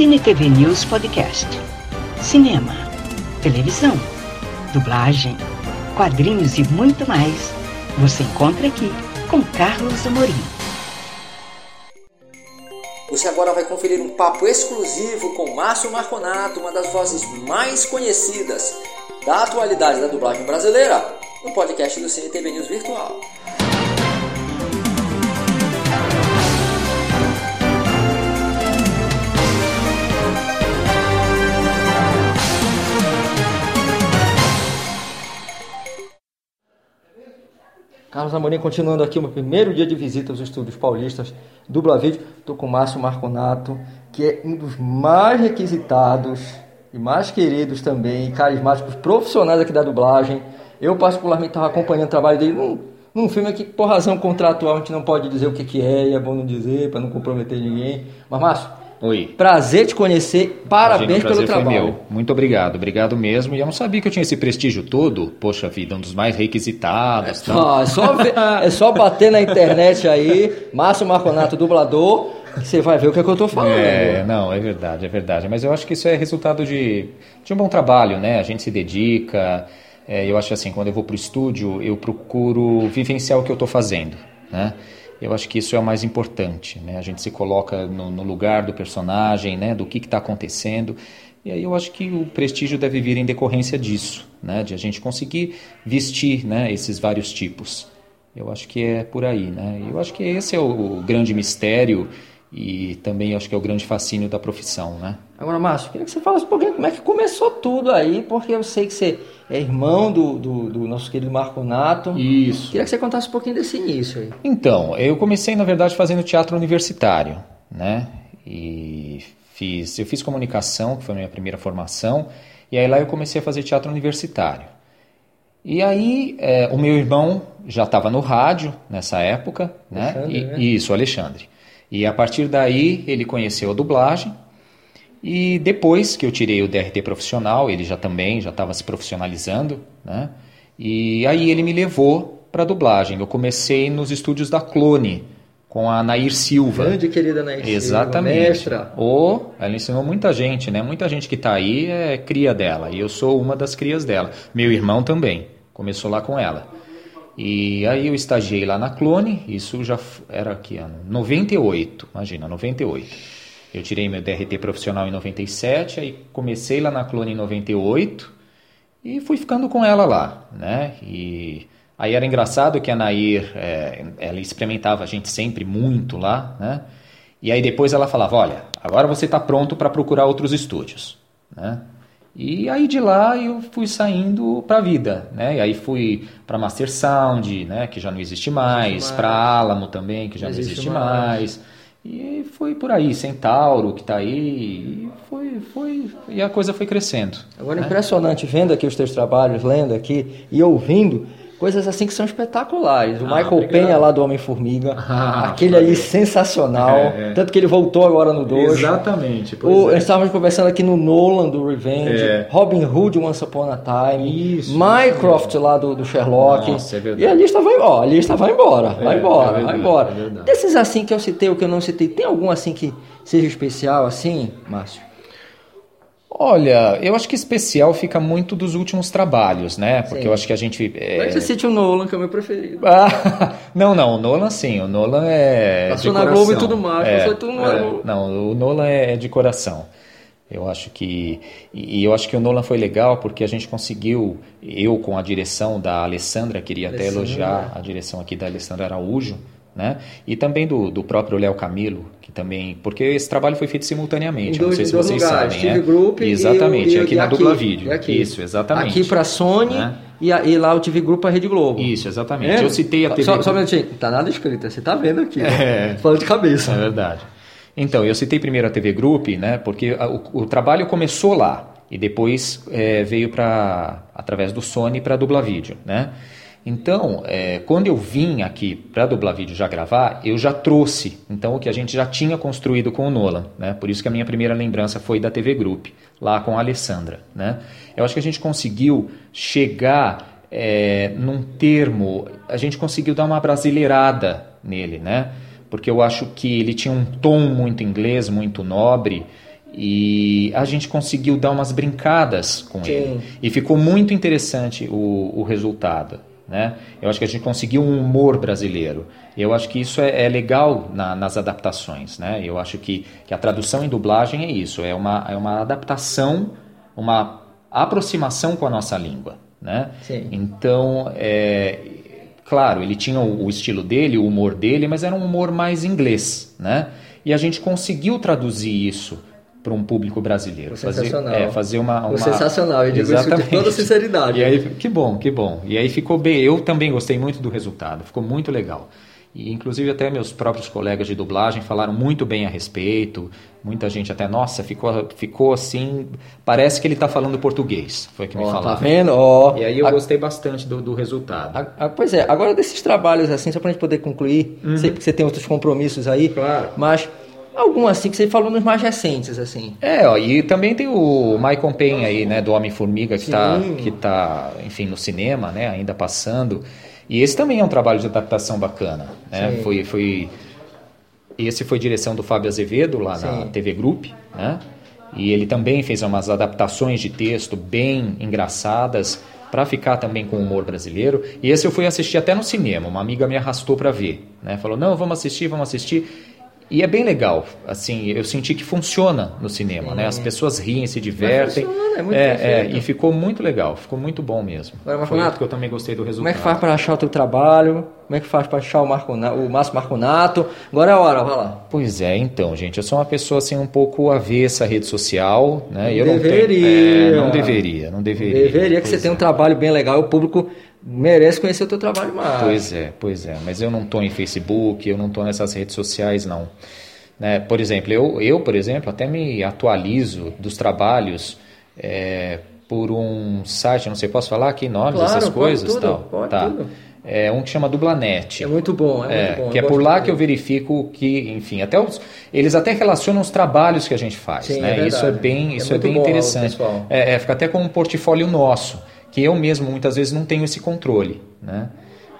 Cine TV News Podcast. Cinema, televisão, dublagem, quadrinhos e muito mais. Você encontra aqui com Carlos Amorim. Você agora vai conferir um papo exclusivo com Márcio Marconato, uma das vozes mais conhecidas da atualidade da dublagem brasileira, no podcast do Cine TV News Virtual. Carlos Amorim, continuando aqui o meu primeiro dia de visita aos estúdios paulistas, Dubla Vídeo. Estou com o Márcio Marconato, que é um dos mais requisitados e mais queridos também, carismáticos profissionais aqui da dublagem. Eu, particularmente, estava acompanhando o trabalho dele num, num filme que, por razão contratual, a gente não pode dizer o que, que é, e é bom não dizer, para não comprometer ninguém. Mas, Márcio, Oi. prazer te conhecer, parabéns Imagina, o pelo prazer foi trabalho. meu. Muito obrigado, obrigado mesmo. E eu não sabia que eu tinha esse prestígio todo. Poxa vida, um dos mais requisitados. tal. Ah, é, só ver- é só bater na internet aí, Márcio Marconato, dublador, que você vai ver o que, é que eu tô falando. É, não, é verdade, é verdade. Mas eu acho que isso é resultado de, de um bom trabalho, né? A gente se dedica. É, eu acho assim, quando eu vou pro estúdio, eu procuro vivenciar o que eu estou fazendo, né? Eu acho que isso é o mais importante, né? A gente se coloca no, no lugar do personagem, né? Do que está acontecendo. E aí eu acho que o prestígio deve vir em decorrência disso, né? De a gente conseguir vestir, né? Esses vários tipos. Eu acho que é por aí, né? Eu acho que esse é o grande mistério e também acho que é o grande fascínio da profissão, né? Agora, Márcio, queria que você falasse um pouquinho como é que começou tudo aí, porque eu sei que você é irmão do, do, do nosso querido Marconato. Isso. Queria que você contasse um pouquinho desse início aí. Então, eu comecei na verdade fazendo teatro universitário, né? E fiz, eu fiz comunicação, que foi a minha primeira formação, e aí lá eu comecei a fazer teatro universitário. E aí é, o meu irmão já estava no rádio nessa época, né? Alexandre, E- né? Isso, Alexandre. E a partir daí ele conheceu a dublagem. E depois que eu tirei o DRT profissional, ele já também já estava se profissionalizando, né? E aí ele me levou para dublagem. Eu comecei nos estúdios da Clone com a Nair Silva. Grande querida Nair Silva, Exatamente. mestra. Oh, ela ensinou muita gente, né? Muita gente que está aí é cria dela. E eu sou uma das crias dela. Meu irmão também. Começou lá com ela. E aí eu estagiei lá na Clone. Isso já era que ano? 98. Imagina, 98. Eu tirei meu DRT profissional em 97. Aí comecei lá na Clone em 98. E fui ficando com ela lá, né? E aí era engraçado que a Nair, é, ela experimentava a gente sempre muito lá, né? E aí depois ela falava, olha, agora você está pronto para procurar outros estúdios, né? E aí de lá eu fui saindo para a vida, né? E aí fui para Master Sound, né? Que já não existe mais, para Alamo também, que já Não não existe existe mais. mais. E foi por aí, Centauro, que está aí, e foi, foi, e a coisa foi crescendo. Agora, impressionante, vendo aqui os teus trabalhos, lendo aqui e ouvindo, coisas assim que são espetaculares. O Michael obrigado. Penha lá do Homem-Formiga, Ah, aquele ali sensacional, É, é. tanto que ele voltou agora no 2. Exatamente. O, nós estávamos conversando aqui no Nolan do Revenge, É. Robin Hood Once Upon a Time, Isso, Mycroft lá do, do Sherlock. Nossa, é verdade. e a lista vai embora, a lista vai embora, vai É, embora, é verdade, vai embora. é. Desses assim que eu citei, o que eu não citei, tem algum assim que seja especial assim, Márcio? Olha, eu acho que especial fica muito dos últimos trabalhos, né? Porque Sim. eu acho que a gente. é- Mas você cite o Nolan, que é o meu preferido. Ah, não, não, o Nolan sim, o Nolan é. Passou na. Globo e tudo mais, É, passou tudo no- é, Não, o Nolan é de coração. Eu acho que. E eu acho que o Nolan foi legal porque a gente conseguiu, eu com a direção da Alessandra, queria até Alessandra. elogiar a direção aqui da Alessandra Araújo, né? E também do, do próprio Léo Camilo, que também. Porque esse trabalho foi feito simultaneamente, eu não dois- sei se dois vocês lugares, sabem. TV é. Group e Exatamente, e- aqui e na aqui, Dubla Vídeo. aqui. Isso, exatamente. Aqui pra Sony Né? e, a- e lá o TV Group pra Rede Globo. Isso, exatamente. É? Eu citei a TV. Só, só um minutinho, tá nada escrito, você tá vendo aqui. É. Falando de cabeça. É verdade. Então, eu citei primeiro a TV Group, né? Porque a- o, o trabalho começou lá e depois é, veio para através do Sony para dublar vídeo, né? Então, é, quando eu vim aqui para dublar vídeo já gravar, eu já trouxe então o que a gente já tinha construído com o Nolan, né? Por isso que a minha primeira lembrança foi da TV Group, lá com a Alessandra, né? Eu acho que a gente conseguiu chegar é, num termo, a gente conseguiu dar uma brasileirada nele, né? Porque eu acho que ele tinha um tom muito inglês, muito nobre, e a gente conseguiu dar umas brincadas com Sim. ele. E ficou muito interessante o, o resultado. Né? Eu acho que a gente conseguiu um humor brasileiro. Eu acho que isso é, é legal na, nas adaptações. Né? Eu acho que, que a tradução em dublagem é isso: é uma, é uma adaptação, uma aproximação com a nossa língua. Né? Sim. Então, é, claro, ele tinha o, o estilo dele, o humor dele, mas era um humor mais inglês. Né? E a gente conseguiu traduzir isso para um público brasileiro. Foi sensacional. Fazer, é, fazer uma, uma... sensacional, eu digo isso Exatamente. com toda sinceridade. E aí, que bom, que bom. E aí ficou bem. Eu também gostei muito do resultado, ficou muito legal. E inclusive até meus próprios colegas de dublagem falaram muito bem a respeito. Muita gente até, nossa, ficou, ficou assim, parece que ele está falando português. Foi o que me Ó, falaram. tá vendo? Ó, E aí eu a- gostei bastante do, do resultado. a- a- pois é, agora desses trabalhos assim, só pra gente poder concluir, sei que você tem outros compromissos aí, Uhum. Claro. mas algum assim que você falou nos mais recentes, assim. É, ó, e também tem o Michael Penha aí, né, do Homem-Formiga, que está, que tá, enfim, no cinema, né, ainda passando. E esse também é um trabalho de adaptação bacana, né? Sim. Foi, foi... Esse foi direção do Fábio Azevedo, lá na Sim. TV Group, né? E ele também fez umas adaptações de texto bem engraçadas para ficar também com o humor brasileiro. E esse eu fui assistir até no cinema, uma amiga me arrastou para ver, né? Falou: "Não, vamos assistir, vamos assistir". E é bem legal, assim, eu senti que funciona no cinema, né? As pessoas riem, se divertem. funciona, é muito é, perfeito. e ficou muito legal, ficou muito bom mesmo. Agora, Foi Nato, que eu também gostei do Como resultado. é que faz para achar o teu trabalho? Como é que faz para achar o, Marco, Na- o Márcio Marconato? Agora é a hora, vai lá. Pois é, então, gente, eu sou uma pessoa assim um pouco avessa à rede social, né? Eu Deveria. Não, tenho, é, não deveria, não deveria. Deveria que você tenha um é. trabalho bem legal e o público merece conhecer o teu trabalho mais. Pois é, pois é. Mas eu não estou em Facebook, eu não estou nessas redes sociais, não. Né? Por exemplo, eu, eu, por exemplo, até me atualizo dos trabalhos é, por um site, não sei, posso falar aqui nomes, Claro, coisas tudo, tal. pode tá. tudo. É um que chama Dublanet. É muito bom, é, É, muito bom. que é por lá que eu verifico que, enfim, até os, eles até relacionam os trabalhos que a gente faz, Sim, né? é isso é bem, É isso é, bem bom, interessante. É, é, fica até como um portfólio nosso, que eu mesmo muitas vezes não tenho esse controle, né?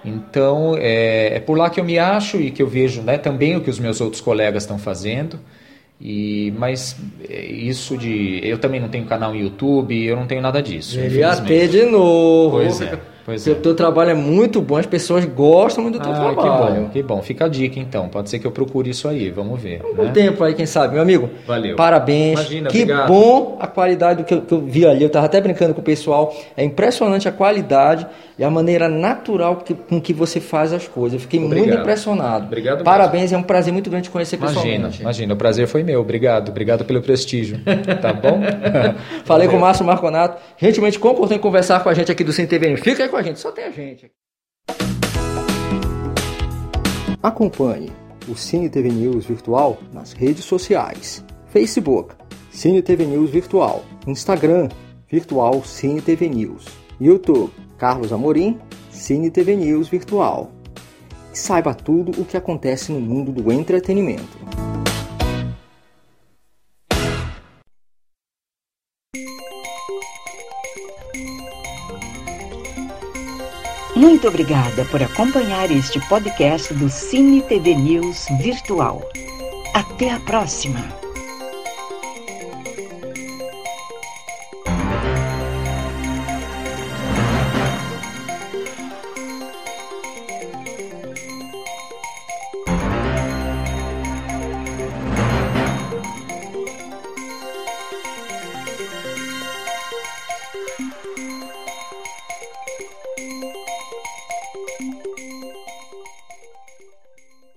Então é, é por lá que eu me acho e que eu vejo, né, também o que os meus outros colegas estão fazendo. E mas é, isso de eu também não tenho canal no YouTube, eu não tenho nada disso. Deveria infelizmente. ter de novo. Pois é, pois Seu é. teu trabalho é muito bom, as pessoas gostam muito do teu Ah, que trabalho. bom, que bom. Fica a dica então. Pode ser que eu procure isso aí, vamos ver. Um né? tempo aí, quem sabe, meu amigo. Valeu. Parabéns. Imagina, que obrigado. bom a qualidade do que eu, que eu vi ali. Eu tava até brincando com o pessoal. É impressionante a qualidade e a maneira natural que- com que você faz as coisas. Eu fiquei muito Obrigado. impressionado. Obrigado mesmo. Parabéns, é um prazer muito grande te conhecer Imagina, pessoalmente. imagina, o prazer foi meu. Obrigado, obrigado pelo prestígio. Tá bom? Falei com o Márcio Marconato, gentilmente concordou em conversar com a gente aqui do Cine TV. Fica com a gente, só tem a gente. Acompanhe o Cine TV News Virtual nas redes sociais. Facebook, Cine TV News Virtual. Instagram, Virtual Cine TV News. YouTube, Carlos Amorim, Cine TV News Virtual. Saiba tudo o que acontece no mundo do entretenimento. Muito obrigada por acompanhar este podcast do Cine TV News Virtual. Até a próxima!